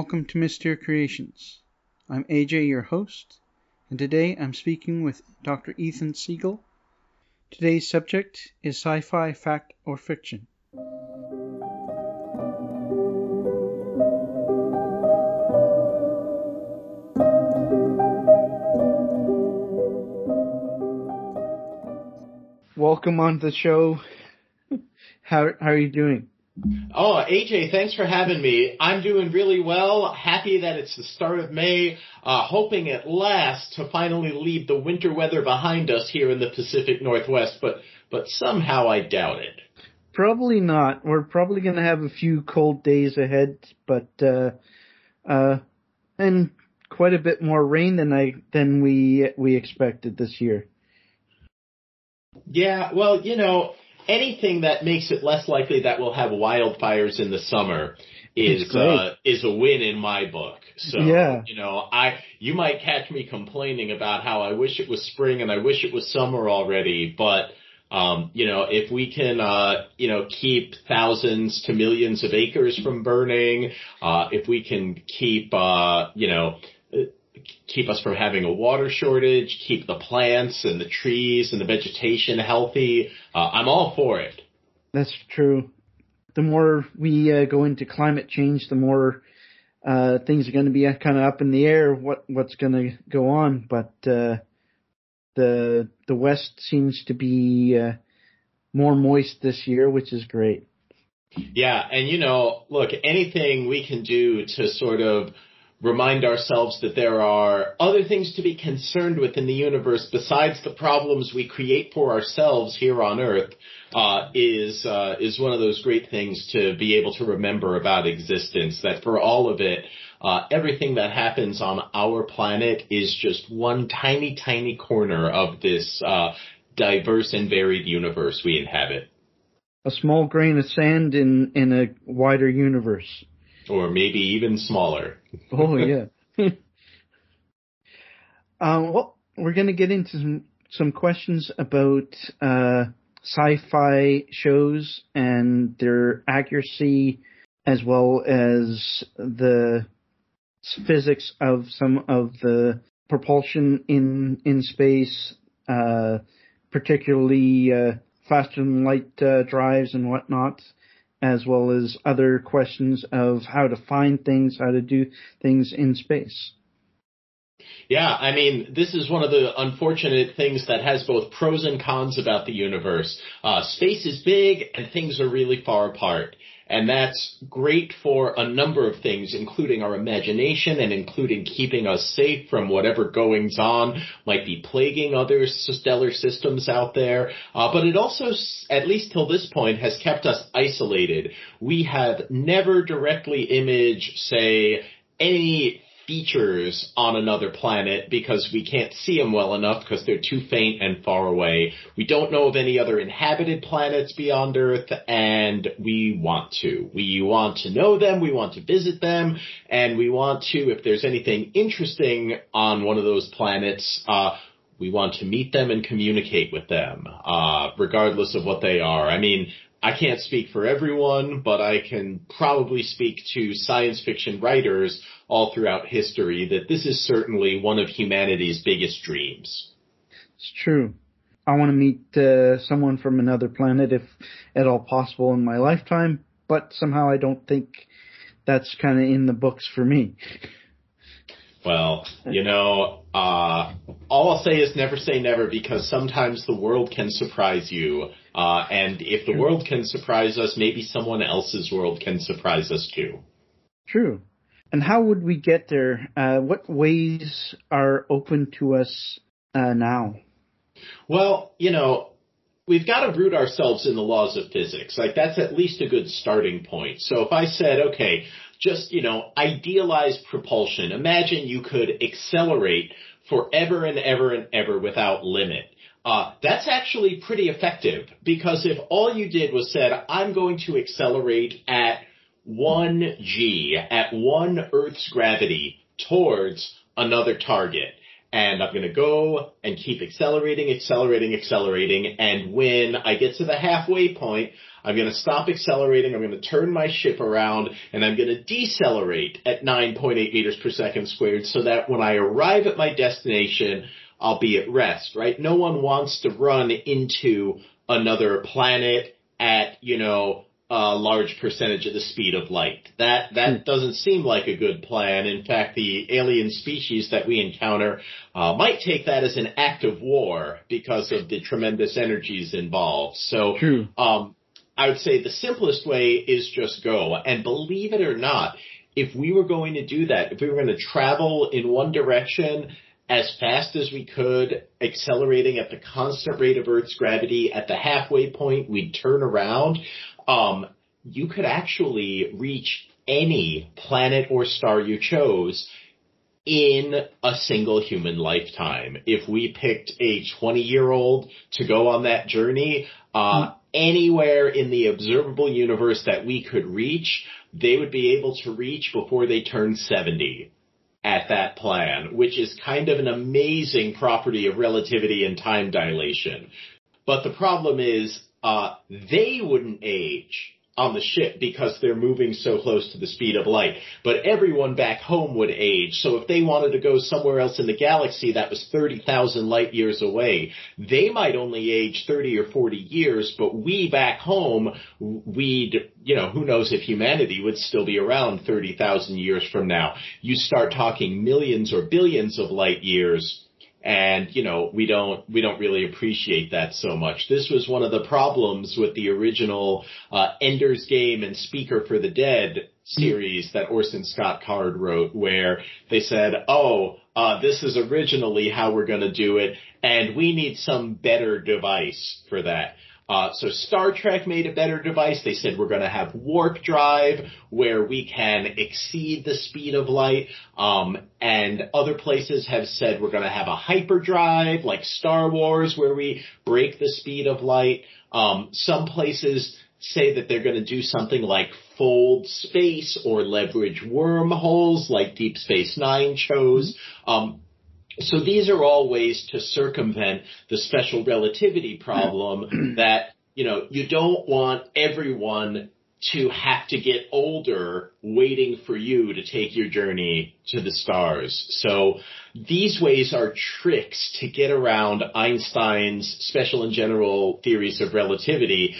welcome to Mystere Creations. I'm AJ, your host, and today I'm speaking with Dr. Ethan Siegel. Today's subject is sci fi fact or fiction. Welcome on the show. How, how are you doing? Oh, AJ, thanks for having me. I'm doing really well. Happy that it's the start of May. Uh, hoping at last to finally leave the winter weather behind us here in the Pacific Northwest, but but somehow I doubt it. Probably not. We're probably going to have a few cold days ahead, but uh, uh, and quite a bit more rain than I than we we expected this year. Yeah, well, you know, anything that makes it less likely that we'll have wildfires in the summer is uh, is a win in my book. So yeah. you know, I you might catch me complaining about how I wish it was spring and I wish it was summer already, but um, you know, if we can, uh, you know, keep thousands to millions of acres from burning, uh, if we can keep, uh, you know, keep us from having a water shortage, keep the plants and the trees and the vegetation healthy. Uh, I'm all for it. That's true. The more we uh, go into climate change, the more uh, things are going to be kind of up in the air. What what's going to go on? But uh, the the West seems to be uh, more moist this year, which is great. Yeah, and you know, look, anything we can do to sort of remind ourselves that there are other things to be concerned with in the universe besides the problems we create for ourselves here on Earth uh, is uh, is one of those great things to be able to remember about existence. That for all of it, uh, everything that happens on our planet is just one tiny, tiny corner of this uh, diverse and varied universe we inhabit. A small grain of sand in in a wider universe or maybe even smaller. oh yeah. um, well, we're going to get into some, some questions about uh, sci-fi shows and their accuracy, as well as the physics of some of the propulsion in in space, uh, particularly uh, faster than light uh, drives and whatnot as well as other questions of how to find things, how to do things in space. Yeah, I mean, this is one of the unfortunate things that has both pros and cons about the universe. Uh, space is big and things are really far apart. And that's great for a number of things, including our imagination and including keeping us safe from whatever goings on might be plaguing other stellar systems out there. Uh, but it also, at least till this point, has kept us isolated. We have never directly imaged, say, any features on another planet because we can't see them well enough because they're too faint and far away. We don't know of any other inhabited planets beyond Earth and we want to. We want to know them, we want to visit them, and we want to, if there's anything interesting on one of those planets, uh, we want to meet them and communicate with them, uh, regardless of what they are. I mean, I can't speak for everyone, but I can probably speak to science fiction writers all throughout history that this is certainly one of humanity's biggest dreams. It's true. I want to meet uh, someone from another planet if at all possible in my lifetime, but somehow I don't think that's kind of in the books for me. Well, you know, uh, all I'll say is never say never because sometimes the world can surprise you. Uh, and if the world can surprise us, maybe someone else's world can surprise us too. True. And how would we get there? Uh, what ways are open to us uh, now? Well, you know, we've got to root ourselves in the laws of physics. Like that's at least a good starting point. So if I said, okay, just, you know, idealize propulsion. Imagine you could accelerate forever and ever and ever without limit. Uh, that's actually pretty effective because if all you did was said, I'm going to accelerate at 1g at one Earth's gravity towards another target. and I'm going to go and keep accelerating, accelerating, accelerating. And when I get to the halfway point, I'm going to stop accelerating. I'm going to turn my ship around and I'm going to decelerate at 9.8 meters per second squared so that when I arrive at my destination, I'll be at rest, right? No one wants to run into another planet at, you know, a large percentage of the speed of light. That that hmm. doesn't seem like a good plan. In fact, the alien species that we encounter uh, might take that as an act of war because of the tremendous energies involved. So, um, I would say the simplest way is just go. And believe it or not, if we were going to do that, if we were going to travel in one direction as fast as we could, accelerating at the constant rate of Earth's gravity at the halfway point, we'd turn around um, you could actually reach any planet or star you chose in a single human lifetime. If we picked a 20 year old to go on that journey, uh, anywhere in the observable universe that we could reach, they would be able to reach before they turn 70 at that plan, which is kind of an amazing property of relativity and time dilation. But the problem is uh, they wouldn't age on the ship because they're moving so close to the speed of light. But everyone back home would age. So if they wanted to go somewhere else in the galaxy that was 30,000 light years away, they might only age 30 or 40 years, but we back home, we'd, you know, who knows if humanity would still be around 30,000 years from now. You start talking millions or billions of light years and you know we don't we don't really appreciate that so much. This was one of the problems with the original uh, Ender's Game and Speaker for the Dead series that Orson Scott Card wrote, where they said, "Oh, uh, this is originally how we're going to do it, and we need some better device for that." Uh, so Star Trek made a better device. They said we're going to have warp drive where we can exceed the speed of light. Um, and other places have said we're going to have a hyperdrive like Star Wars where we break the speed of light. Um, some places say that they're going to do something like fold space or leverage wormholes like Deep Space Nine chose. Um, so these are all ways to circumvent the special relativity problem that, you know, you don't want everyone to have to get older waiting for you to take your journey to the stars. So these ways are tricks to get around Einstein's special and general theories of relativity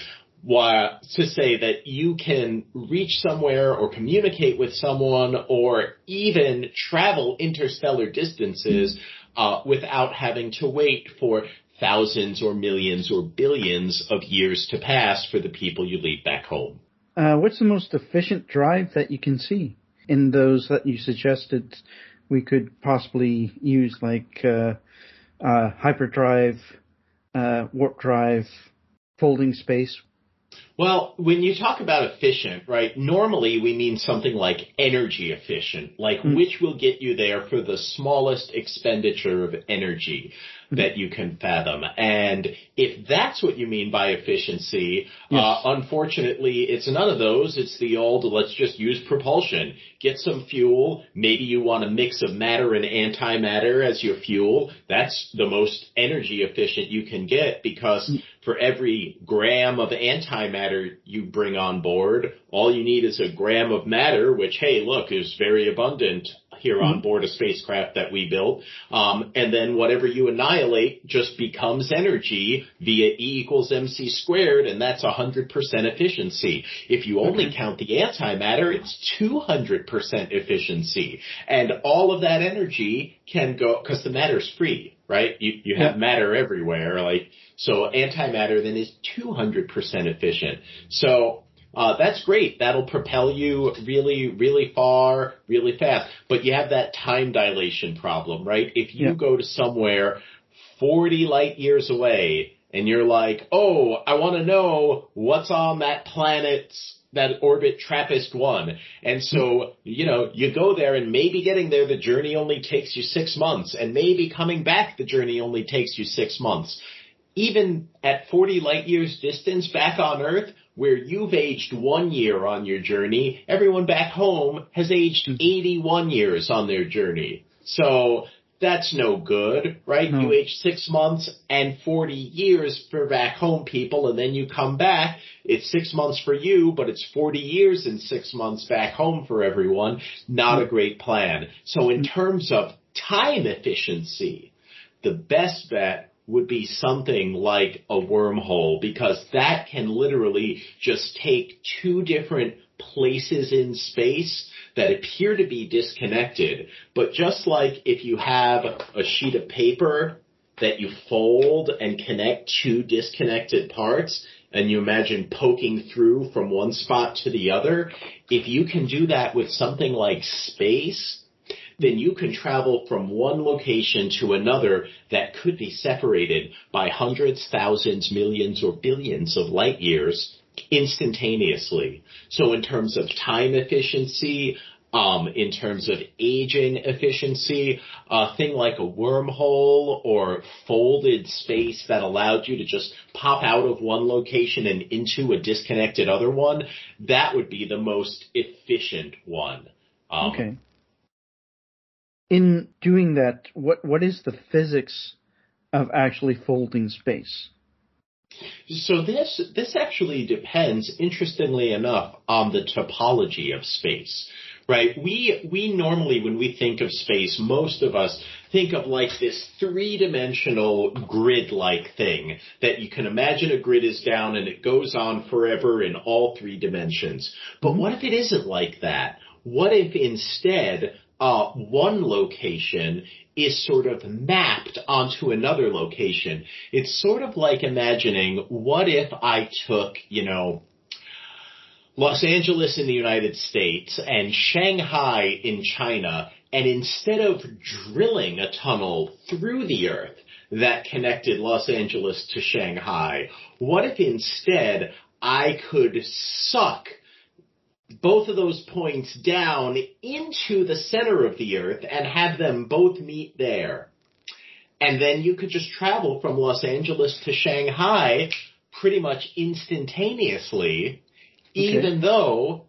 to say that you can reach somewhere or communicate with someone or even travel interstellar distances uh, without having to wait for thousands or millions or billions of years to pass for the people you leave back home. Uh, what's the most efficient drive that you can see in those that you suggested we could possibly use, like uh, uh hyperdrive, uh, warp drive, folding space? Well, when you talk about efficient, right, normally we mean something like energy efficient, like mm. which will get you there for the smallest expenditure of energy that you can fathom. And if that's what you mean by efficiency, yes. uh, unfortunately, it's none of those. It's the old, let's just use propulsion. Get some fuel. Maybe you want a mix of matter and antimatter as your fuel. That's the most energy efficient you can get because mm. For every gram of antimatter you bring on board, all you need is a gram of matter, which, hey, look, is very abundant here on mm-hmm. board a spacecraft that we built. Um, and then whatever you annihilate just becomes energy via E equals mc squared, and that's 100% efficiency. If you only okay. count the antimatter, it's 200% efficiency. And all of that energy can go, cause the matter's free, right? You, you have yeah. matter everywhere, like, so antimatter then is 200% efficient. So uh, that's great. That'll propel you really, really far, really fast. But you have that time dilation problem, right? If you yeah. go to somewhere 40 light years away and you're like, oh, I want to know what's on that planet's that orbit TRAPPIST 1. And so, you know, you go there and maybe getting there, the journey only takes you six months and maybe coming back, the journey only takes you six months. Even at 40 light years distance back on Earth, where you've aged one year on your journey, everyone back home has aged mm-hmm. 81 years on their journey. So that's no good, right? No. You age six months and 40 years for back home people, and then you come back. It's six months for you, but it's 40 years and six months back home for everyone. Not a great plan. So in terms of time efficiency, the best bet would be something like a wormhole because that can literally just take two different places in space that appear to be disconnected. But just like if you have a sheet of paper that you fold and connect two disconnected parts, and you imagine poking through from one spot to the other, if you can do that with something like space, then you can travel from one location to another that could be separated by hundreds, thousands, millions, or billions of light years instantaneously. So in terms of time efficiency, um, in terms of aging efficiency, a thing like a wormhole or folded space that allowed you to just pop out of one location and into a disconnected other one, that would be the most efficient one. Um, okay. In doing that, what what is the physics of actually folding space? So this this actually depends, interestingly enough, on the topology of space right? We, we normally, when we think of space, most of us think of like this three-dimensional grid-like thing that you can imagine a grid is down and it goes on forever in all three dimensions. But what if it isn't like that? What if instead uh, one location is sort of mapped onto another location. It's sort of like imagining what if I took, you know, Los Angeles in the United States and Shanghai in China, and instead of drilling a tunnel through the earth that connected Los Angeles to Shanghai, what if instead I could suck both of those points down into the center of the earth and have them both meet there? And then you could just travel from Los Angeles to Shanghai pretty much instantaneously even though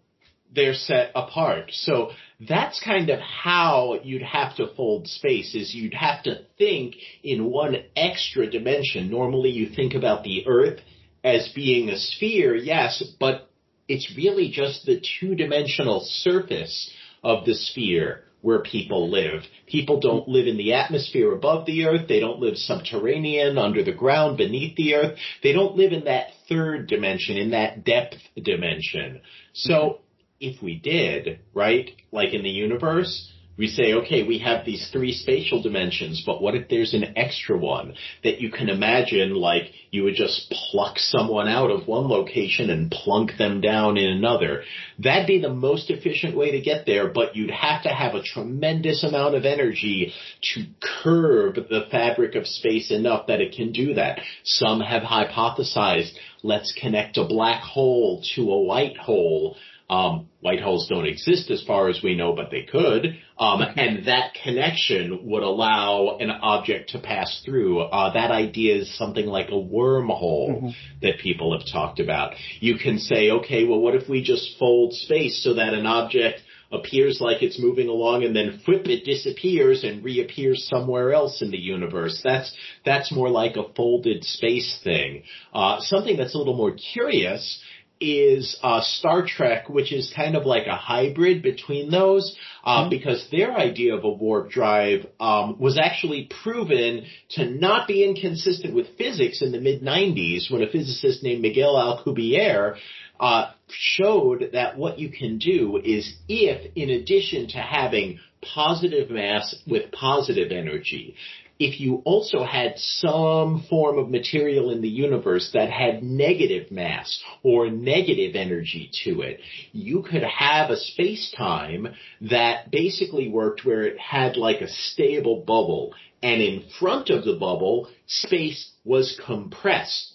they're set apart. So that's kind of how you'd have to fold space is you'd have to think in one extra dimension. Normally you think about the earth as being a sphere, yes, but it's really just the two dimensional surface of the sphere where people live. People don't live in the atmosphere above the earth. They don't live subterranean, under the ground, beneath the earth. They don't live in that third dimension, in that depth dimension. So if we did, right, like in the universe, we say, okay, we have these three spatial dimensions, but what if there's an extra one that you can imagine like you would just pluck someone out of one location and plunk them down in another? That'd be the most efficient way to get there, but you'd have to have a tremendous amount of energy to curve the fabric of space enough that it can do that. Some have hypothesized, let's connect a black hole to a white hole um, white holes don't exist as far as we know, but they could. Um, and that connection would allow an object to pass through. Uh, that idea is something like a wormhole mm-hmm. that people have talked about. You can say, okay, well, what if we just fold space so that an object appears like it's moving along and then flip it disappears and reappears somewhere else in the universe. That's that's more like a folded space thing. Uh, something that's a little more curious is uh, Star Trek, which is kind of like a hybrid between those, uh, mm-hmm. because their idea of a warp drive um, was actually proven to not be inconsistent with physics in the mid 90s when a physicist named Miguel Alcubierre uh, showed that what you can do is if, in addition to having positive mass with positive energy, if you also had some form of material in the universe that had negative mass or negative energy to it, you could have a space-time that basically worked where it had like a stable bubble and in front of the bubble, space was compressed.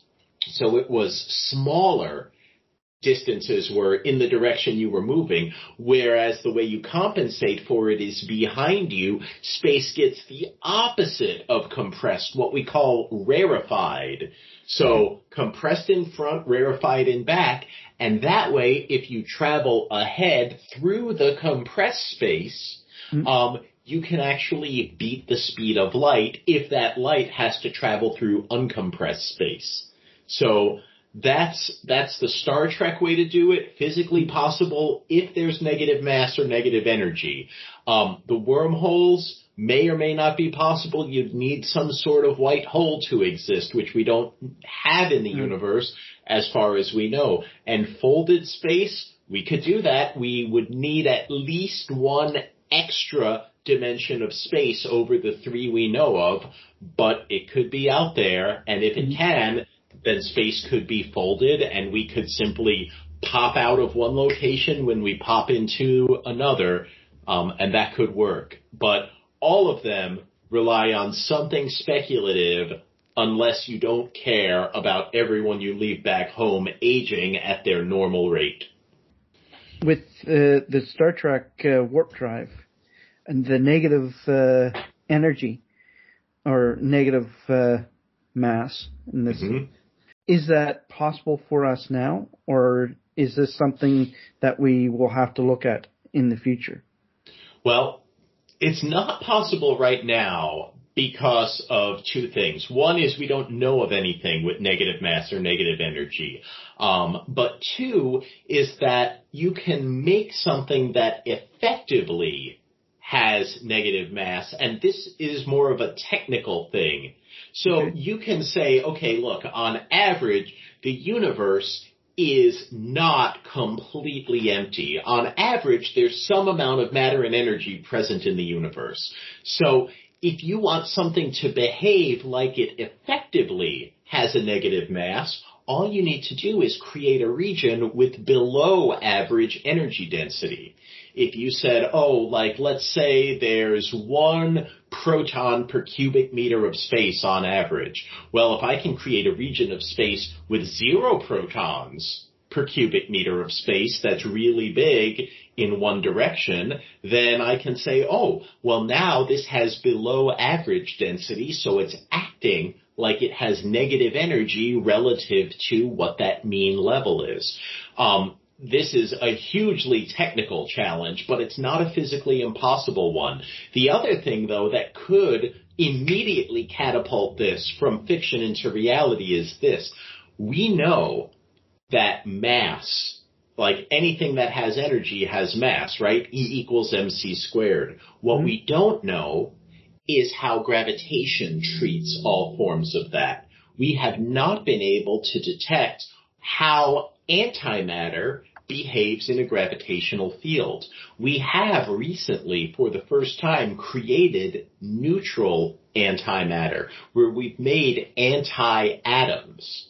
So it was smaller distances were in the direction you were moving, whereas the way you compensate for it is behind you, space gets the opposite of compressed, what we call rarefied. So compressed in front, rarefied in back, and that way, if you travel ahead through the compressed space, mm-hmm. um, you can actually beat the speed of light if that light has to travel through uncompressed space. So that's that's the Star Trek way to do it. Physically possible if there's negative mass or negative energy. Um, the wormholes may or may not be possible. You'd need some sort of white hole to exist, which we don't have in the mm. universe as far as we know. And folded space, we could do that. We would need at least one extra dimension of space over the three we know of, but it could be out there, and if it mm-hmm. can, then space could be folded and we could simply pop out of one location when we pop into another, um, and that could work. But all of them rely on something speculative unless you don't care about everyone you leave back home aging at their normal rate. With uh, the Star Trek uh, warp drive and the negative uh, energy or negative uh, mass in this, mm-hmm. Is that possible for us now, or is this something that we will have to look at in the future? Well, it's not possible right now because of two things. One is we don't know of anything with negative mass or negative energy. Um, but two is that you can make something that effectively has negative mass, and this is more of a technical thing. So okay. you can say, okay, look, on average, the universe is not completely empty. On average, there's some amount of matter and energy present in the universe. So if you want something to behave like it effectively has a negative mass, all you need to do is create a region with below average energy density. If you said, oh, like let's say there's one proton per cubic meter of space on average. Well, if I can create a region of space with zero protons per cubic meter of space that's really big in one direction, then I can say, oh, well now this has below average density, so it's acting like it has negative energy relative to what that mean level is. Um, this is a hugely technical challenge, but it's not a physically impossible one. The other thing though that could immediately catapult this from fiction into reality is this. We know that mass, like anything that has energy has mass, right? E equals mc squared. What mm-hmm. we don't know is how gravitation treats all forms of that. We have not been able to detect how antimatter behaves in a gravitational field. We have recently, for the first time, created neutral antimatter, where we've made anti-atoms.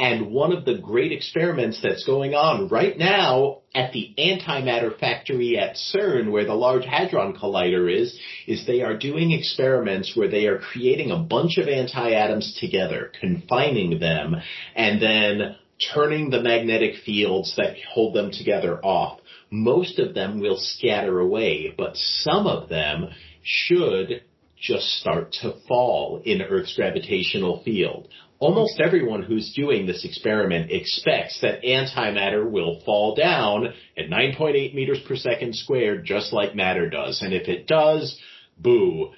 And one of the great experiments that's going on right now at the antimatter factory at CERN, where the Large Hadron Collider is, is they are doing experiments where they are creating a bunch of anti-atoms together, confining them, and then turning the magnetic fields that hold them together off. Most of them will scatter away, but some of them should just start to fall in Earth's gravitational field. Almost everyone who's doing this experiment expects that antimatter will fall down at 9.8 meters per second squared just like matter does. And if it does, boo.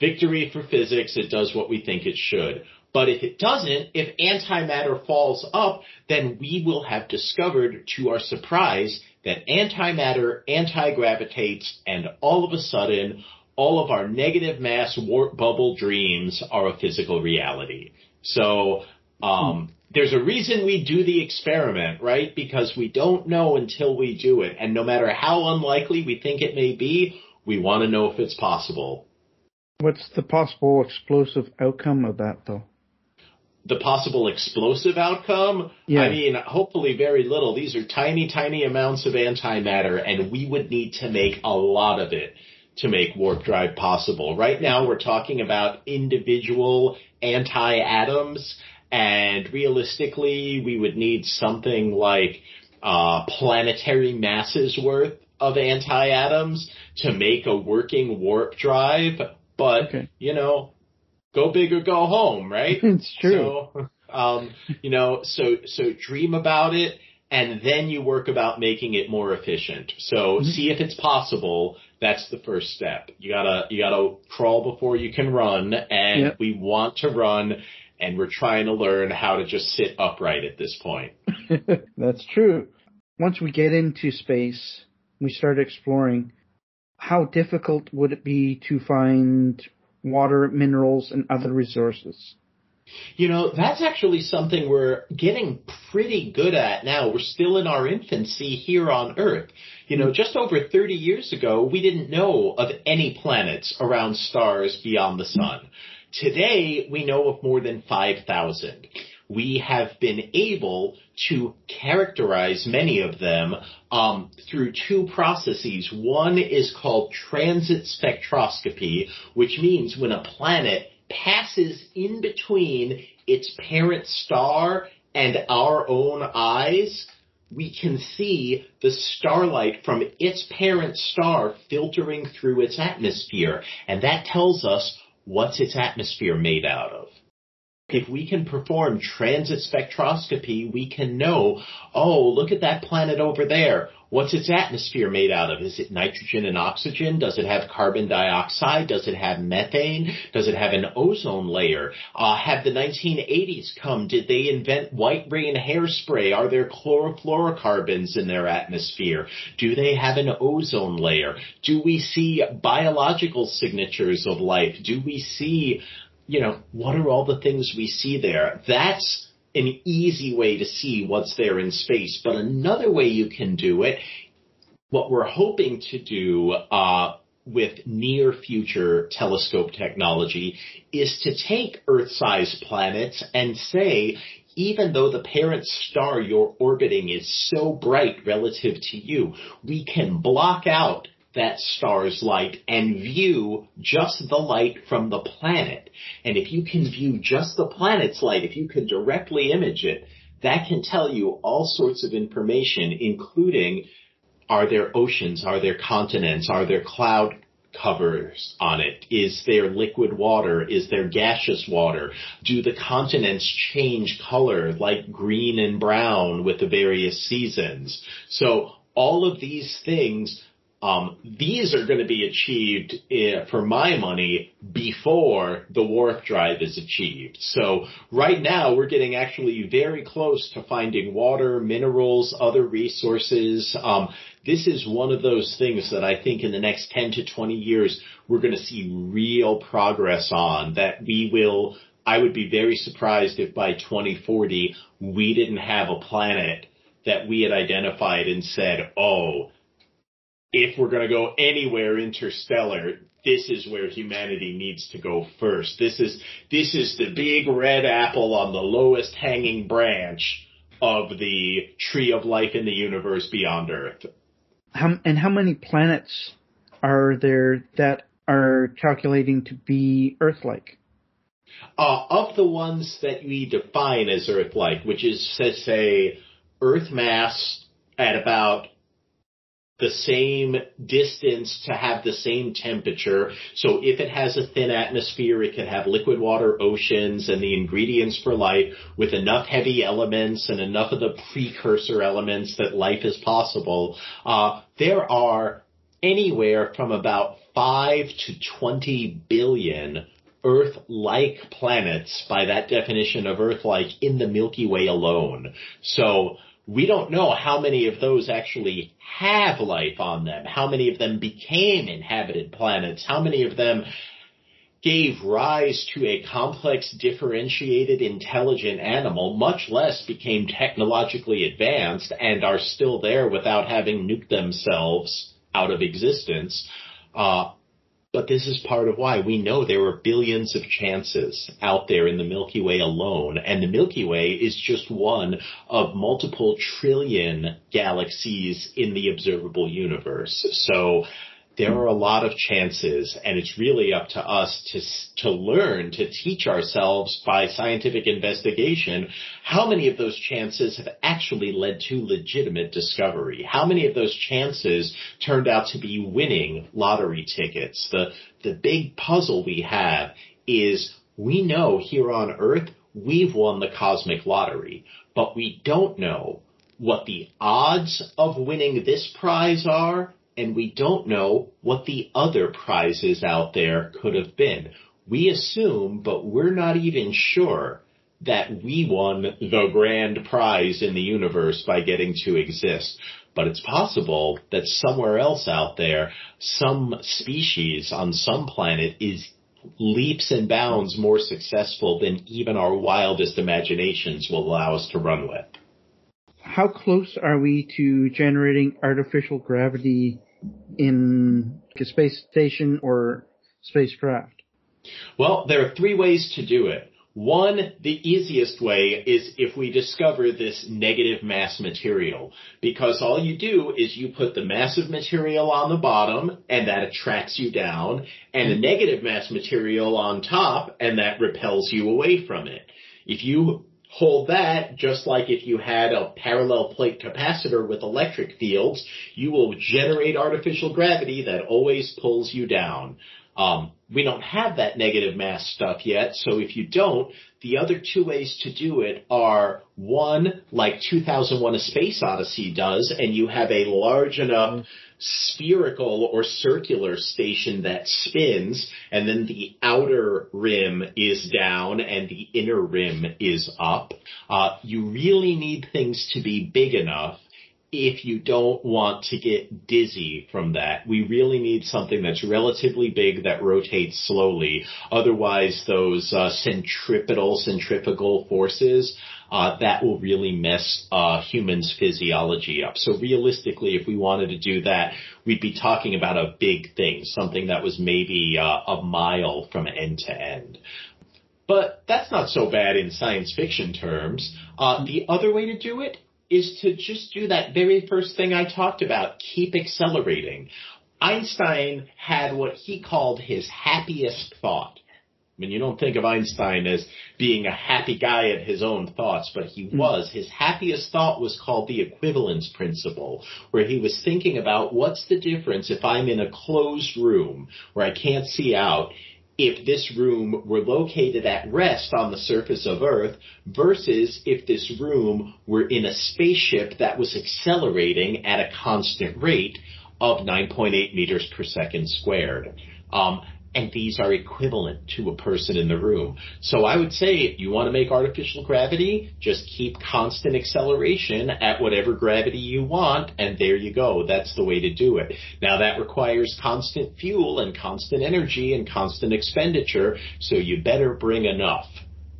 Victory for physics, it does what we think it should. But if it doesn't, if antimatter falls up, then we will have discovered to our surprise that antimatter anti-gravitates and all of a sudden all of our negative mass warp bubble dreams are a physical reality. So, um, there's a reason we do the experiment, right? Because we don't know until we do it. And no matter how unlikely we think it may be, we want to know if it's possible. What's the possible explosive outcome of that though? The possible explosive outcome, yeah. I mean, hopefully very little. These are tiny, tiny amounts of antimatter, and we would need to make a lot of it to make warp drive possible. Right now, we're talking about individual anti-atoms, and realistically, we would need something like uh, planetary masses worth of anti-atoms to make a working warp drive. But, okay. you know, go big or go home, right? it's true. So, um, you know, so, so dream about it and then you work about making it more efficient. So mm-hmm. see if it's possible. That's the first step. You gotta, you gotta crawl before you can run and yep. we want to run and we're trying to learn how to just sit upright at this point. That's true. Once we get into space, we start exploring, how difficult would it be to find water, minerals, and other resources? You know, that's actually something we're getting pretty good at now. We're still in our infancy here on Earth. You know, just over 30 years ago, we didn't know of any planets around stars beyond the sun. Today, we know of more than 5,000. We have been able to characterize many of them um, through two processes. One is called transit spectroscopy, which means when a planet passes in between its parent star and our own eyes, we can see the starlight from its parent star filtering through its atmosphere. And that tells us what's its atmosphere made out of. If we can perform transit spectroscopy, we can know, oh, look at that planet over there. What's its atmosphere made out of? Is it nitrogen and oxygen? Does it have carbon dioxide? Does it have methane? Does it have an ozone layer? Uh, have the 1980s come? Did they invent white rain hairspray? Are there chlorofluorocarbons in their atmosphere? Do they have an ozone layer? Do we see biological signatures of life? Do we see, you know, what are all the things we see there? That's an easy way to see what's there in space. But another way you can do it, what we're hoping to do uh, with near future telescope technology is to take Earth-sized planets and say, even though the parent star you're orbiting is so bright relative to you, we can block out that star's light and view just the light from the planet. And if you can view just the planet's light, if you can directly image it, that can tell you all sorts of information, including are there oceans, are there continents, are there cloud covers on it? Is there liquid water? Is there gaseous water? Do the continents change color like green and brown with the various seasons? So all of these things um, these are going to be achieved uh, for my money before the warp drive is achieved. So right now we're getting actually very close to finding water, minerals, other resources. Um, this is one of those things that I think in the next 10 to 20 years we're going to see real progress on that we will I would be very surprised if by 2040 we didn't have a planet that we had identified and said, oh, if we're going to go anywhere interstellar, this is where humanity needs to go first. This is this is the big red apple on the lowest hanging branch of the tree of life in the universe beyond Earth. How, and how many planets are there that are calculating to be Earth-like? Uh, of the ones that we define as Earth-like, which is, say, Earth mass at about the same distance to have the same temperature. So if it has a thin atmosphere, it could have liquid water oceans and the ingredients for life with enough heavy elements and enough of the precursor elements that life is possible. Uh, there are anywhere from about 5 to 20 billion Earth-like planets by that definition of Earth-like in the Milky Way alone. So we don't know how many of those actually have life on them, how many of them became inhabited planets, how many of them gave rise to a complex, differentiated, intelligent animal, much less became technologically advanced and are still there without having nuked themselves out of existence. Uh, but this is part of why we know there are billions of chances out there in the Milky Way alone. And the Milky Way is just one of multiple trillion galaxies in the observable universe. So there are a lot of chances and it's really up to us to, to learn, to teach ourselves by scientific investigation how many of those chances have actually led to legitimate discovery. How many of those chances turned out to be winning lottery tickets. The, the big puzzle we have is we know here on Earth we've won the cosmic lottery, but we don't know what the odds of winning this prize are, and we don't know what the other prizes out there could have been. We assume, but we're not even sure that we won the grand prize in the universe by getting to exist. But it's possible that somewhere else out there, some species on some planet is leaps and bounds more successful than even our wildest imaginations will allow us to run with. How close are we to generating artificial gravity in a space station or spacecraft? Well, there are three ways to do it. One, the easiest way is if we discover this negative mass material, because all you do is you put the massive material on the bottom and that attracts you down, and the negative mass material on top and that repels you away from it. If you hold that, just like if you had a parallel plate capacitor with electric fields, you will generate artificial gravity that always pulls you down. Um, we don't have that negative mass stuff yet, so if you don't, the other two ways to do it are one, like 2001 A Space Odyssey does, and you have a large enough spherical or circular station that spins, and then the outer rim is down and the inner rim is up. Uh, you really need things to be big enough if you don't want to get dizzy from that. We really need something that's relatively big that rotates slowly. Otherwise, those uh, centripetal, centrifugal forces, uh, that will really mess uh, humans' physiology up. So realistically, if we wanted to do that, we'd be talking about a big thing, something that was maybe uh, a mile from end to end. But that's not so bad in science fiction terms. Uh, the other way to do it is to just do that very first thing I talked about, keep accelerating. Einstein had what he called his happiest thought. I mean, you don't think of Einstein as being a happy guy at his own thoughts, but he mm. was. His happiest thought was called the equivalence principle, where he was thinking about what's the difference if I'm in a closed room where I can't see out if this room were located at rest on the surface of Earth versus if this room were in a spaceship that was accelerating at a constant rate of 9.8 meters per second squared. Um, and these are equivalent to a person in the room. So I would say if you want to make artificial gravity, just keep constant acceleration at whatever gravity you want, and there you go. That's the way to do it. Now that requires constant fuel and constant energy and constant expenditure, so you better bring enough.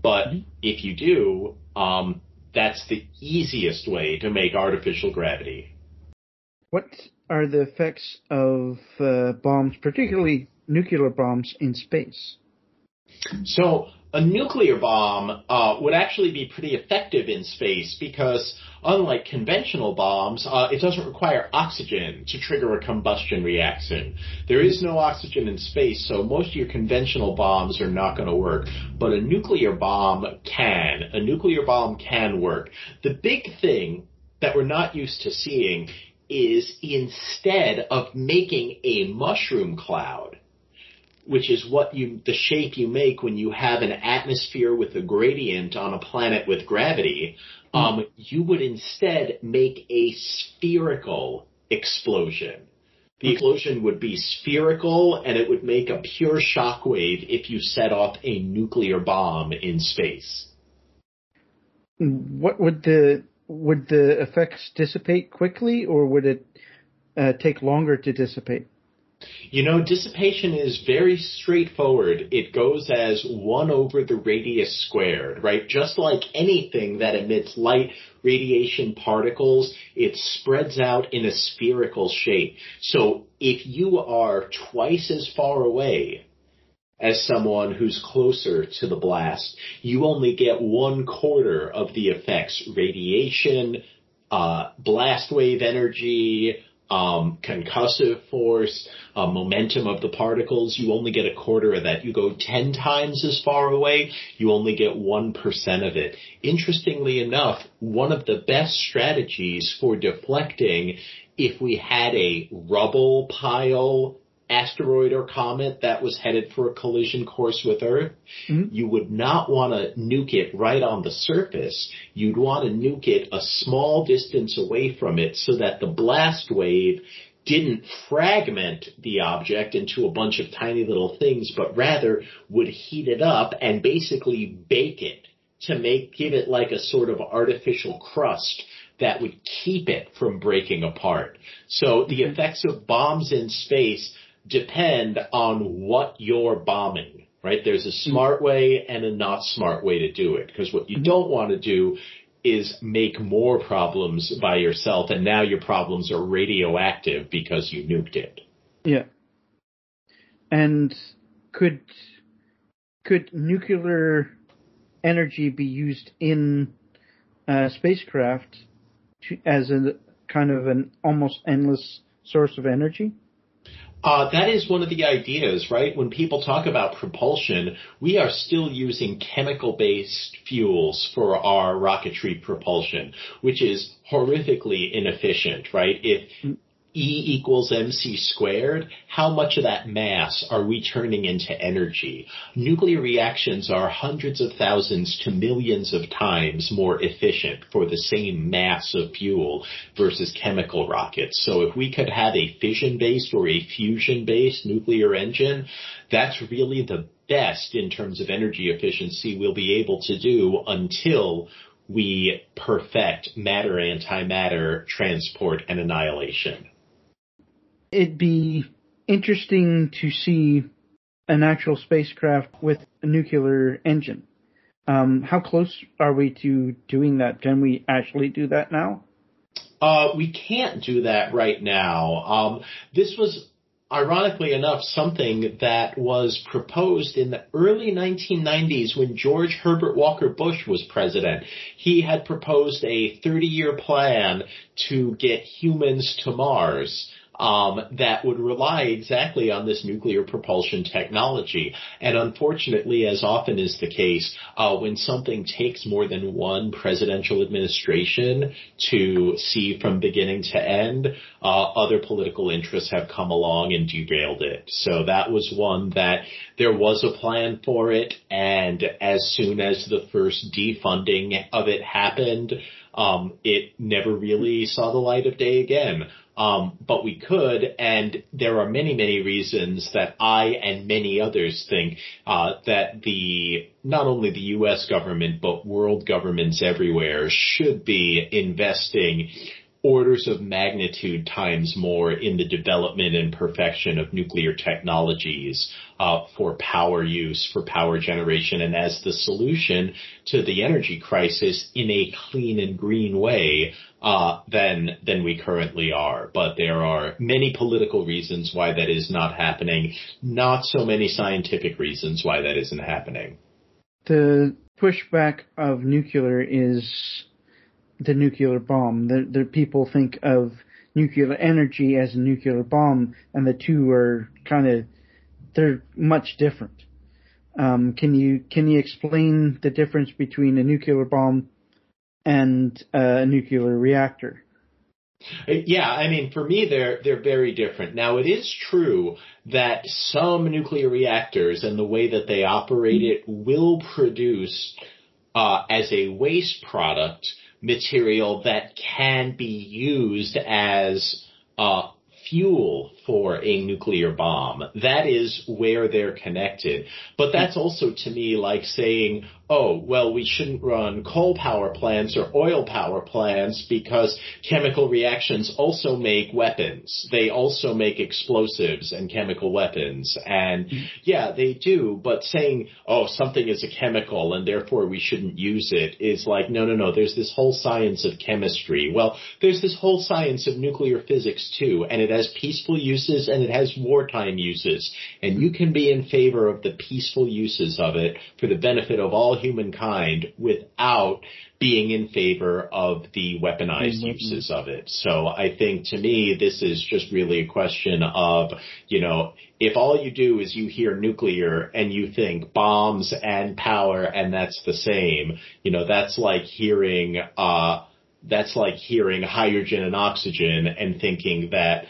But mm-hmm. if you do, um, that's the easiest way to make artificial gravity. What are the effects of uh, bombs, particularly nuclear bombs in space? So a nuclear bomb uh, would actually be pretty effective in space because, unlike conventional bombs, uh, it doesn't require oxygen to trigger a combustion reaction. There is no oxygen in space, so most of your conventional bombs are not going to work. But a nuclear bomb can. A nuclear bomb can work. The big thing that we're not used to seeing is instead of making a mushroom cloud, which is what you the shape you make when you have an atmosphere with a gradient on a planet with gravity. Mm. Um, you would instead make a spherical explosion. The explosion would be spherical and it would make a pure shock wave if you set off a nuclear bomb in space. What would the would the effects dissipate quickly or would it uh, take longer to dissipate? You know, dissipation is very straightforward. It goes as 1 over the radius squared, right? Just like anything that emits light, radiation particles, it spreads out in a spherical shape. So if you are twice as far away as someone who's closer to the blast, you only get one quarter of the effects. Radiation, uh, blast wave energy, um, concussive force, uh, momentum of the particles, you only get a quarter of that. You go 10 times as far away, you only get 1% of it. Interestingly enough, one of the best strategies for deflecting if we had a rubble pile asteroid or comet that was headed for a collision course with Earth, mm-hmm. you would not want to nuke it right on the surface. You'd want to nuke it a small distance away from it so that the blast wave didn't fragment the object into a bunch of tiny little things, but rather would heat it up and basically bake it to make, give it like a sort of artificial crust that would keep it from breaking apart. So the effects of bombs in space depend on what you're bombing, right? There's a smart way and a not smart way to do it. Because what you mm-hmm. don't want to do is make more problems by yourself and now your problems are radioactive because you nuked it. Yeah. And could could nuclear energy be used in a spacecraft to, as a kind of an almost endless source of energy? Uh, that is one of the ideas, right? When people talk about propulsion, we are still using chemical-based fuels for our rocketry propulsion, which is horrifically inefficient, right? If mm. E equals mc squared, how much of that mass are we turning into energy? Nuclear reactions are hundreds of thousands to millions of times more efficient for the same mass of fuel versus chemical rockets. So if we could have a fission-based or a fusion-based nuclear engine, that's really the best in terms of energy efficiency we'll be able to do until we perfect matter antimatter transport and annihilation it'd be interesting to see an actual spacecraft with a nuclear engine. Um, how close are we to doing that? Can we actually do that now? Uh, we can't do that right now. Um, this was, ironically enough, something that was proposed in the early 1990s when George Herbert Walker Bush was president. He had proposed a 30 year plan to get humans to Mars um, that would rely exactly on this nuclear propulsion technology. And unfortunately, as often is the case, uh, when something takes more than one presidential administration to see from beginning to end, uh, other political interests have come along and derailed it. So that was one that there was a plan for it, and as soon as the first defunding of it happened, um, it never really saw the light of day again. Um, but we could, and there are many, many reasons that I and many others think uh, that the not only the U.S. government but world governments everywhere should be investing orders of magnitude times more in the development and perfection of nuclear technologies uh, for power use, for power generation, and as the solution to the energy crisis in a clean and green way uh, than than we currently are. But there are many political reasons why that is not happening. Not so many scientific reasons why that isn't happening. The pushback of nuclear is the nuclear bomb. The, the people think of nuclear energy as a nuclear bomb, and the two are kind of they're much different. Um, can you can you explain the difference between a nuclear bomb and a nuclear reactor? Yeah, I mean, for me, they're they're very different. Now, it is true that some nuclear reactors and the way that they operate it will produce uh, as a waste product material that can be used as uh, fuel for a nuclear bomb. That is where they're connected. But that's also to me like saying, oh, well, we shouldn't run coal power plants or oil power plants because chemical reactions also make weapons. They also make explosives and chemical weapons. And yeah, they do, but saying, oh, something is a chemical and therefore we shouldn't use it is like, no, no, no, there's this whole science of chemistry. Well, there's this whole science of nuclear physics too, and it has peaceful uses and it has wartime uses. And you can be in favor of the peaceful uses of it for the benefit of all humankind without being in favor of the weaponized mm-hmm. uses of it. So I think to me, this is just really a question of, you know, if all you do is you hear nuclear and you think bombs and power and that's the same, you know, that's like hearing, uh, that's like hearing hydrogen and oxygen and thinking that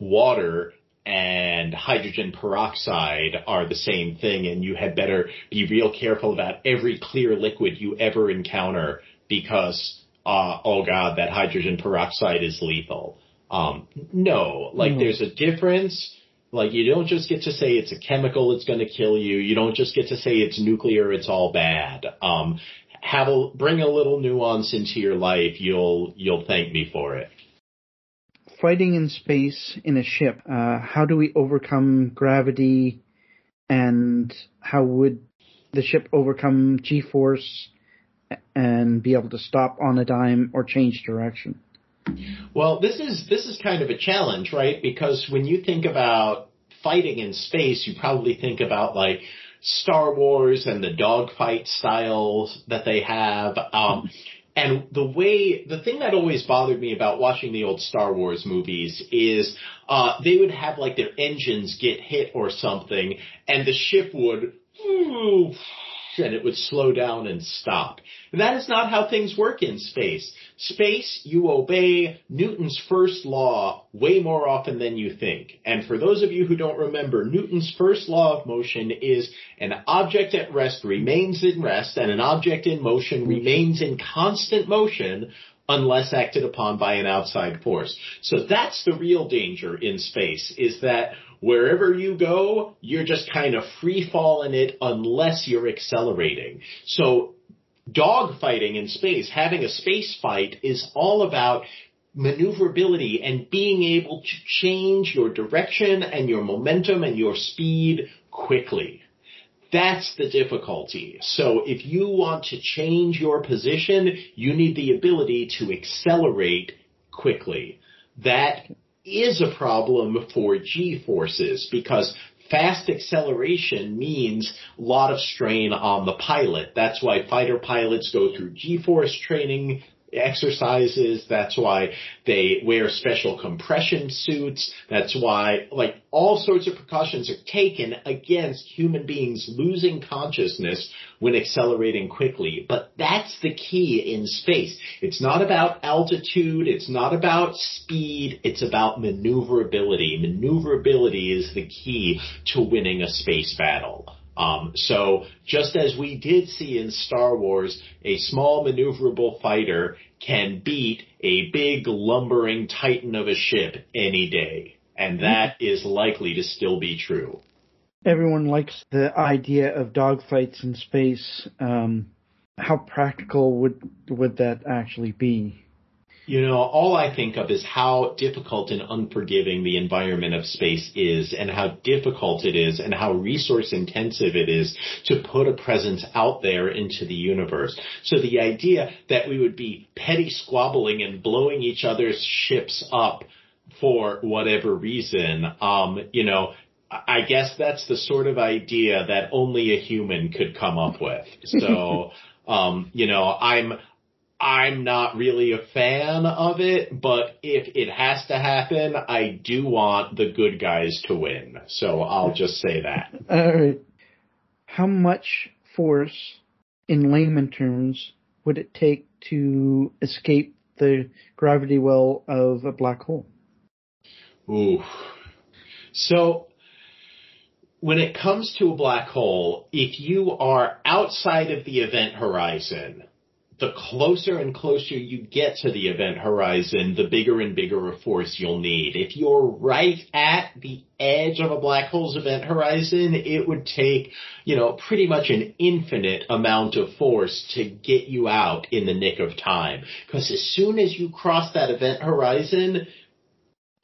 water and hydrogen peroxide are the same thing and you had better be real careful about every clear liquid you ever encounter because, uh, oh god, that hydrogen peroxide is lethal. Um, no, like mm-hmm. there's a difference. Like you don't just get to say it's a chemical, it's going to kill you. You don't just get to say it's nuclear, it's all bad. Um, have a bring a little nuance into your life. You'll you'll thank me for it. Fighting in space in a ship. Uh, how do we overcome gravity, and how would the ship overcome G-force and be able to stop on a dime or change direction? Well, this is this is kind of a challenge, right? Because when you think about fighting in space, you probably think about like Star Wars and the dogfight styles that they have. Um, and the way, the thing that always bothered me about watching the old Star Wars movies is, uh, they would have like their engines get hit or something and the ship would, and it would slow down and stop. And that is not how things work in space. Space, you obey Newton's first law way more often than you think. And for those of you who don't remember, Newton's first law of motion is an object at rest remains in rest and an object in motion remains in constant motion unless acted upon by an outside force. So that's the real danger in space is that wherever you go, you're just kind of free falling it unless you're accelerating. So dogfighting in space, having a space fight is all about maneuverability and being able to change your direction and your momentum and your speed quickly. That's the difficulty. So if you want to change your position, you need the ability to accelerate quickly. That is a problem for G forces because fast acceleration means a lot of strain on the pilot. That's why fighter pilots go through G-force training exercises. That's why they wear special compression suits. That's why, like, all sorts of precautions are taken against human beings losing consciousness when accelerating quickly. But that's the key in space. It's not about altitude. It's not about speed. It's about maneuverability. Maneuverability is the key to winning a space battle. Um, so just as we did see in Star Wars, a small maneuverable fighter can beat a big lumbering titan of a ship any day. And that is likely to still be true. Everyone likes the idea of dogfights in space. Um, how practical would would that actually be? You know, all I think of is how difficult and unforgiving the environment of space is and how difficult it is and how resource intensive it is to put a presence out there into the universe. So the idea that we would be petty squabbling and blowing each other's ships up for whatever reason, um, you know, I guess that's the sort of idea that only a human could come up with. So, um, you know, I'm, I'm not really a fan of it, but if it has to happen, I do want the good guys to win. So I'll just say that. Alright. How much force, in layman terms, would it take to escape the gravity well of a black hole? Ooh. So, when it comes to a black hole, if you are outside of the event horizon, the closer and closer you get to the event horizon, the bigger and bigger a force you'll need. If you're right at the edge of a black hole's event horizon, it would take, you know, pretty much an infinite amount of force to get you out in the nick of time. Because as soon as you cross that event horizon,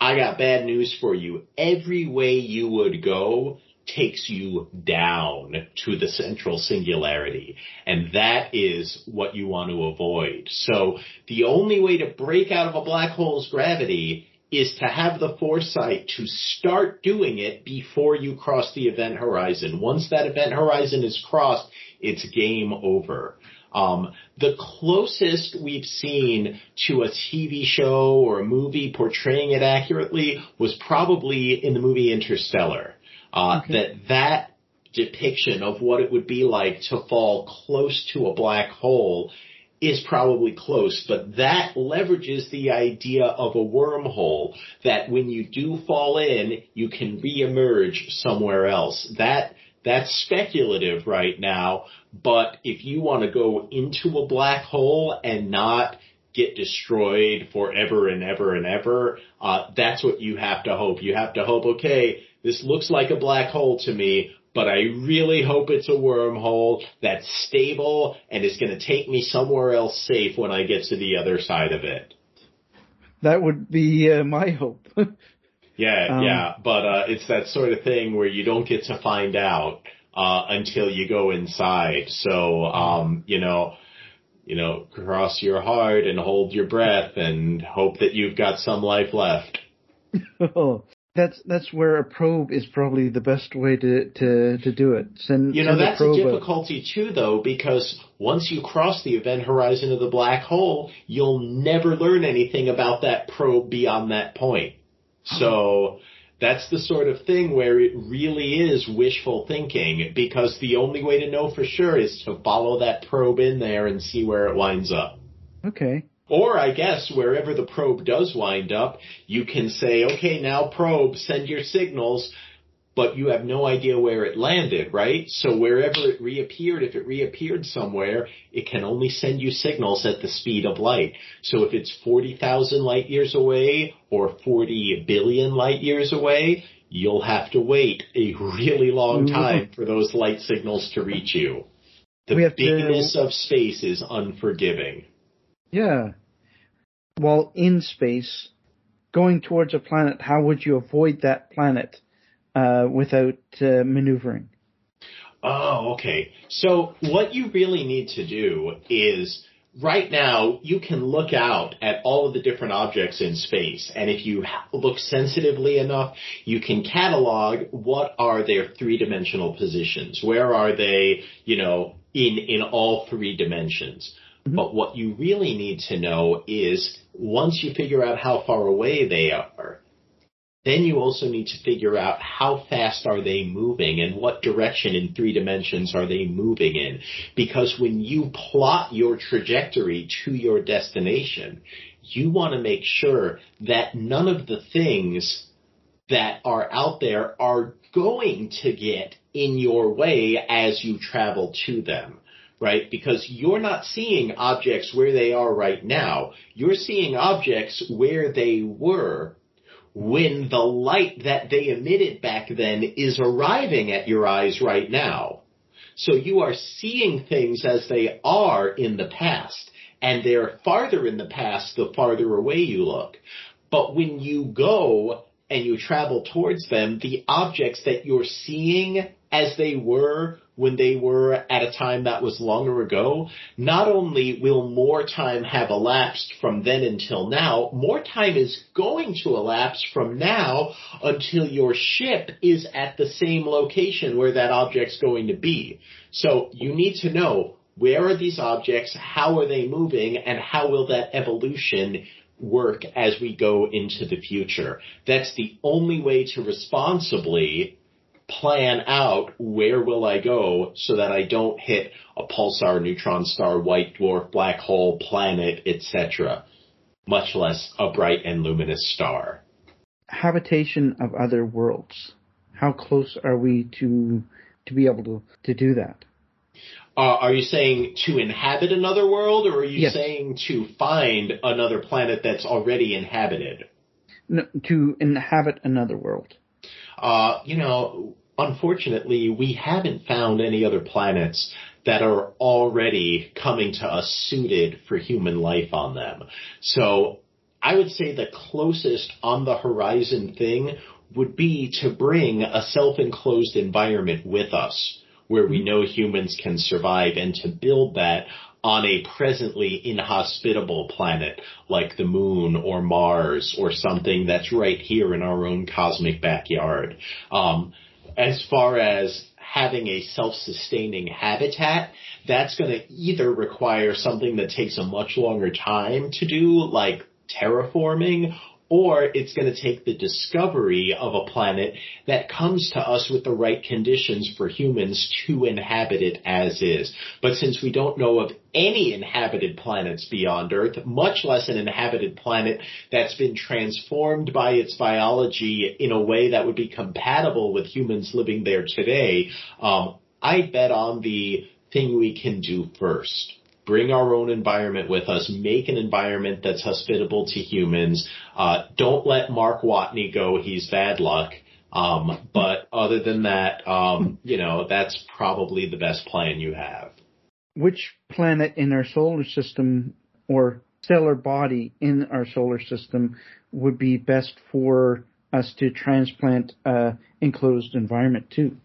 I got bad news for you. Every way you would go, takes you down to the central singularity. And that is what you want to avoid. So the only way to break out of a black hole's gravity is to have the foresight to start doing it before you cross the event horizon. Once that event horizon is crossed, it's game over. Um, the closest we've seen to a TV show or a movie portraying it accurately was probably in the movie Interstellar. Uh, okay. That that depiction of what it would be like to fall close to a black hole is probably close, but that leverages the idea of a wormhole that when you do fall in, you can reemerge somewhere else. That that's speculative right now, but if you want to go into a black hole and not get destroyed forever and ever and ever, uh, that's what you have to hope. You have to hope, okay, this looks like a black hole to me, but I really hope it's a wormhole that's stable and is going to take me somewhere else safe when I get to the other side of it. That would be uh, my hope. yeah, um, yeah, but uh, it's that sort of thing where you don't get to find out uh, until you go inside. So, um, you know, you know, cross your heart and hold your breath and hope that you've got some life left. oh, that's that's where a probe is probably the best way to to, to do it. Send you know send that's a, a difficulty too, though, because once you cross the event horizon of the black hole, you'll never learn anything about that probe beyond that point. So that's the sort of thing where it really is wishful thinking because the only way to know for sure is to follow that probe in there and see where it winds up. Okay. Or I guess wherever the probe does wind up, you can say, okay, now probe, send your signals, but you have no idea where it landed, right? So wherever it reappeared, if it reappeared somewhere, it can only send you signals at the speed of light. So if it's 40,000 light years away or 40 billion light years away, you'll have to wait a really long mm-hmm. time for those light signals to reach you. The bigness to... of space is unforgiving. Yeah. While in space, going towards a planet, how would you avoid that planet uh, without uh, maneuvering? Oh, okay. So what you really need to do is right now you can look out at all of the different objects in space and if you look sensitively enough you can catalog what are their three-dimensional positions where are they you know in in all three dimensions Mm-hmm. But what you really need to know is once you figure out how far away they are, then you also need to figure out how fast are they moving and what direction in three dimensions are they moving in. Because when you plot your trajectory to your destination, you want to make sure that none of the things that are out there are going to get in your way as you travel to them right? Because you're not seeing objects where they are right now. You're seeing objects where they were when the light that they emitted back then is arriving at your eyes right now. So you are seeing things as they are in the past, and they're farther in the past the farther away you look. But when you go and you travel towards them, the objects that you're seeing as they were when they were at a time that was longer ago, not only will more time have elapsed from then until now, more time is going to elapse from now until your ship is at the same location where that object's going to be. So you need to know where are these objects, how are they moving, and how will that evolution work as we go into the future. That's the only way to responsibly plan out where will I go so that I don't hit a pulsar, neutron star, white dwarf, black hole, planet, etc., much less a bright and luminous star. Habitation of other worlds. How close are we to to be able to, to do that? Uh, are you saying to inhabit another world, or are you yes. saying to find another planet that's already inhabited? No, to inhabit another world. Uh, you know, unfortunately, we haven't found any other planets that are already coming to us suited for human life on them. So I would say the closest on the horizon thing would be to bring a self-enclosed environment with us where we know humans can survive and to build that on a presently inhospitable planet like the moon or Mars or something that's right here in our own cosmic backyard. Um, as far as having a self-sustaining habitat, that's going to either require something that takes a much longer time to do, like terraforming, or it's going to take the discovery of a planet that comes to us with the right conditions for humans to inhabit it as is. But since we don't know of any inhabited planets beyond Earth, much less an inhabited planet that's been transformed by its biology in a way that would be compatible with humans living there today, um, I bet on the thing we can do first bring our own environment with us, make an environment that's hospitable to humans. Uh, don't let Mark Watney go. He's bad luck. Um, but other than that, um, you know, that's probably the best plan you have. Which planet in our solar system or stellar body in our solar system would be best for us to transplant a enclosed environment to?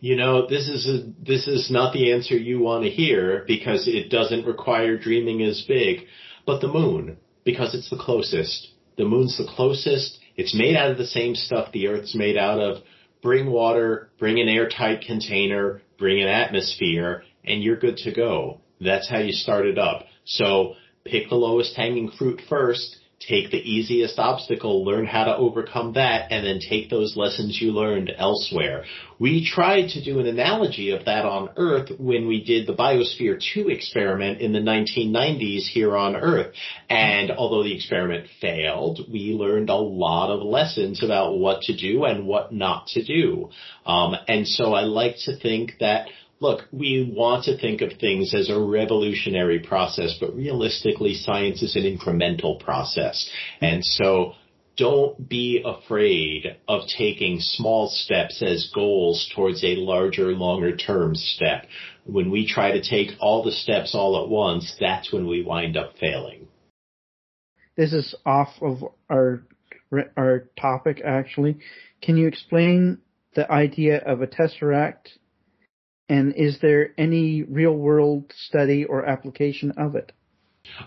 You know, this is a, this is not the answer you want to hear because it doesn't require dreaming as big, but the moon, because it's the closest. The moon's the closest. It's made out of the same stuff the Earth's made out of. Bring water, bring an airtight container, bring an atmosphere, and you're good to go. That's how you start it up. So pick the lowest hanging fruit first take the easiest obstacle, learn how to overcome that, and then take those lessons you learned elsewhere. We tried to do an analogy of that on Earth when we did the Biosphere 2 experiment in the 1990s here on Earth. And although the experiment failed, we learned a lot of lessons about what to do and what not to do. Um, and so I like to think that look, we want to think of things as a revolutionary process, but realistically, science is an incremental process. And so don't be afraid of taking small steps as goals towards a larger, longer term step. When we try to take all the steps all at once, that's when we wind up failing. This is off of our our topic actually. Can you explain the idea of a tesseract and is there any real world study or application of it?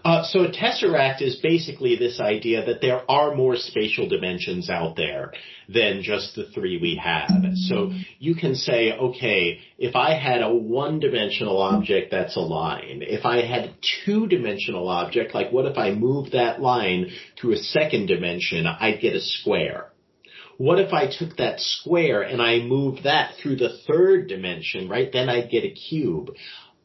Uh, so a tesseract is basically this idea that there are more spatial dimensions out there than just the three we have. So you can say, okay, if I had a one-dimensional object that's a line, if I had a two-dimensional object, like what if I move that line to a second dimension, I'd get a square. What if I took that square and I moved that through the third dimension, right? Then I'd get a cube.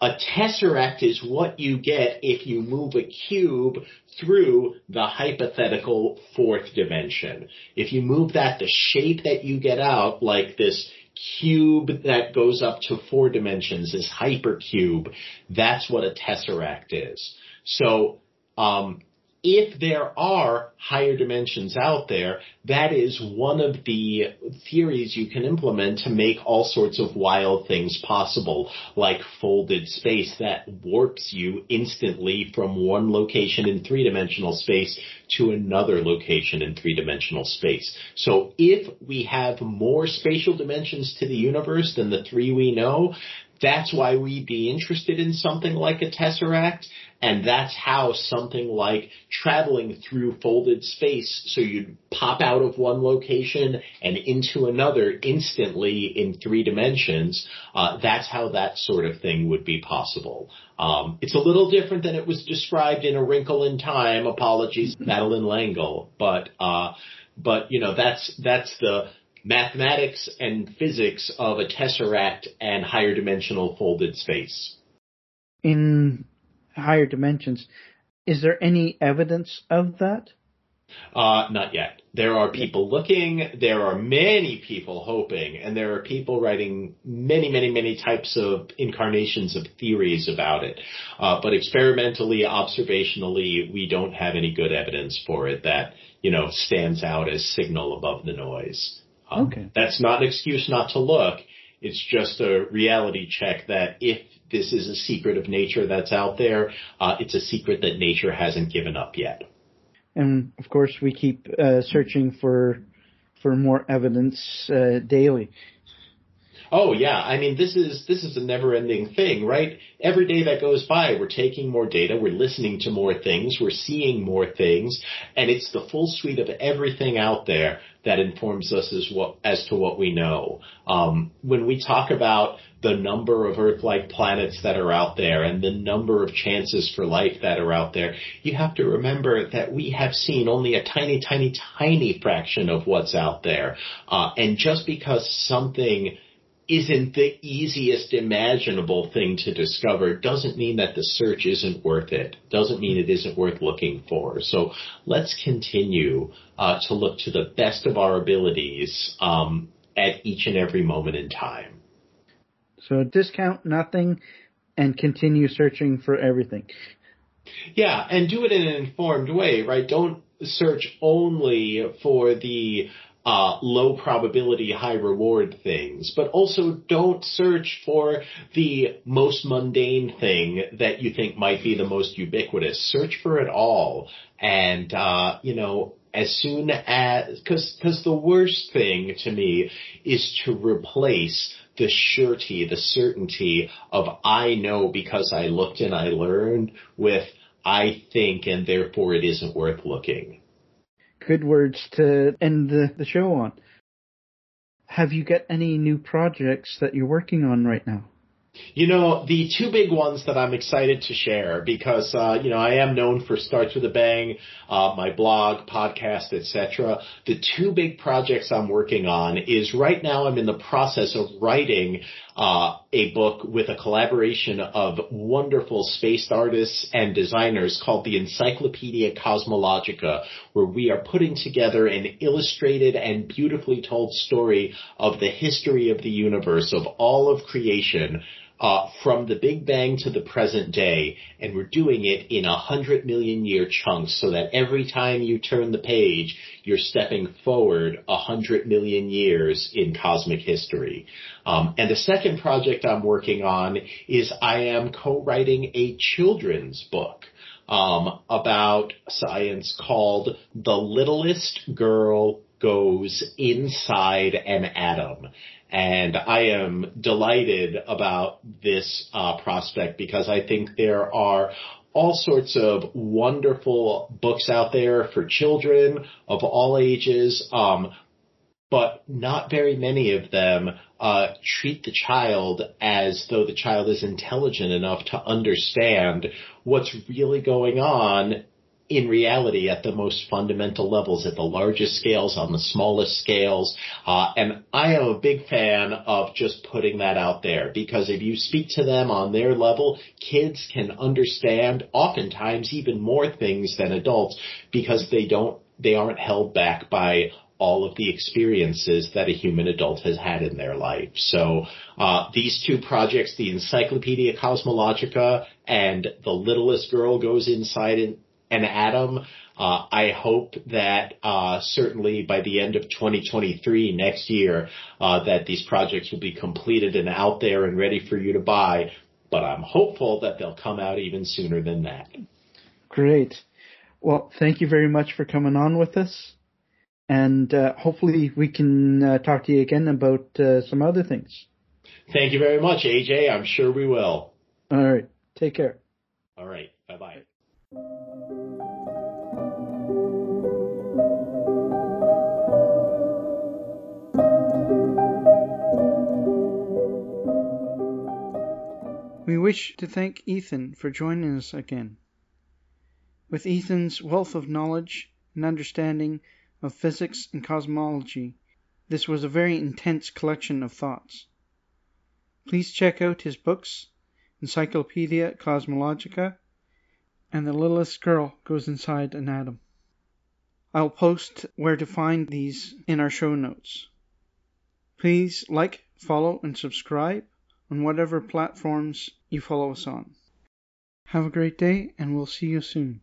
A tesseract is what you get if you move a cube through the hypothetical fourth dimension. If you move that, the shape that you get out, like this cube that goes up to four dimensions, this hypercube, that's what a tesseract is. So, um, if there are higher dimensions out there, that is one of the theories you can implement to make all sorts of wild things possible, like folded space that warps you instantly from one location in three-dimensional space to another location in three-dimensional space. So if we have more spatial dimensions to the universe than the three we know, that's why we'd be interested in something like a tesseract, and that's how something like traveling through folded space, so you'd pop out of one location and into another instantly in three dimensions, uh, that's how that sort of thing would be possible. Um, it's a little different than it was described in A Wrinkle in Time. Apologies, Madeleine L'Engle, but uh, but you know that's that's the mathematics and physics of a tesseract and higher dimensional folded space. In higher dimensions, is there any evidence of that? Uh, not yet. There are people looking, there are many people hoping, and there are people writing many, many, many types of incarnations of theories about it. Uh, but experimentally, observationally, we don't have any good evidence for it that, you know, stands out as signal above the noise. Um, okay. That's not an excuse not to look. It's just a reality check that if this is a secret of nature that's out there, uh, it's a secret that nature hasn't given up yet. And of course, we keep uh, searching for for more evidence uh, daily. Oh yeah, I mean this is this is a never-ending thing, right? Every day that goes by, we're taking more data, we're listening to more things, we're seeing more things, and it's the full suite of everything out there that informs us as what as to what we know. Um, when we talk about the number of Earth-like planets that are out there and the number of chances for life that are out there, you have to remember that we have seen only a tiny, tiny, tiny fraction of what's out there. Uh, and just because something isn't the easiest imaginable thing to discover doesn't mean that the search isn't worth it. Doesn't mean it isn't worth looking for. So let's continue uh, to look to the best of our abilities um, at each and every moment in time. So discount nothing and continue searching for everything. Yeah, and do it in an informed way, right? Don't search only for the uh, low probability, high reward things, but also don't search for the most mundane thing that you think might be the most ubiquitous. Search for it all. And, uh, you know, as soon as, cause, cause the worst thing to me is to replace the surety, the certainty of I know because I looked and I learned with I think and therefore it isn't worth looking good words to end the, the show on. Have you got any new projects that you're working on right now? You know, the two big ones that I'm excited to share because, uh, you know, I am known for Starts with a Bang, uh, my blog, podcast, etc. The two big projects I'm working on is right now I'm in the process of writing, uh, a book with a collaboration of wonderful space artists and designers called the Encyclopedia Cosmologica, where we are putting together an illustrated and beautifully told story of the history of the universe, of all of creation, uh, from the Big Bang to the present day, and we're doing it in a hundred million year chunks so that every time you turn the page, you're stepping forward a hundred million years in cosmic history. Um, and the second project I'm working on is I am co-writing a children's book. Um, about science called The Littlest Girl Goes Inside an Atom. And I am delighted about this uh, prospect because I think there are all sorts of wonderful books out there for children of all ages, um, but not very many of them uh, treat the child as though the child is intelligent enough to understand what's really going on in reality at the most fundamental levels, at the largest scales, on the smallest scales. Uh, and I am a big fan of just putting that out there because if you speak to them on their level, kids can understand oftentimes even more things than adults because they don't, they aren't held back by all of the experiences that a human adult has had in their life. So uh, these two projects, the Encyclopedia Cosmologica and The Littlest Girl Goes Inside an Atom. Uh, I hope that uh, certainly by the end of 2023 next year uh, that these projects will be completed and out there and ready for you to buy. But I'm hopeful that they'll come out even sooner than that. Great. Well, thank you very much for coming on with us. And uh, hopefully we can uh, talk to you again about uh, some other things. Thank you very much, AJ. I'm sure we will. All right. Take care. All right. Bye bye. We wish to thank Ethan for joining us again. With Ethan's wealth of knowledge and understanding of physics and cosmology, this was a very intense collection of thoughts. Please check out his books, Encyclopedia Cosmologica and The Littlest Girl Goes Inside an Atom. I'll post where to find these in our show notes. Please like, follow, and subscribe on whatever platforms you follow us on. Have a great day, and we'll see you soon.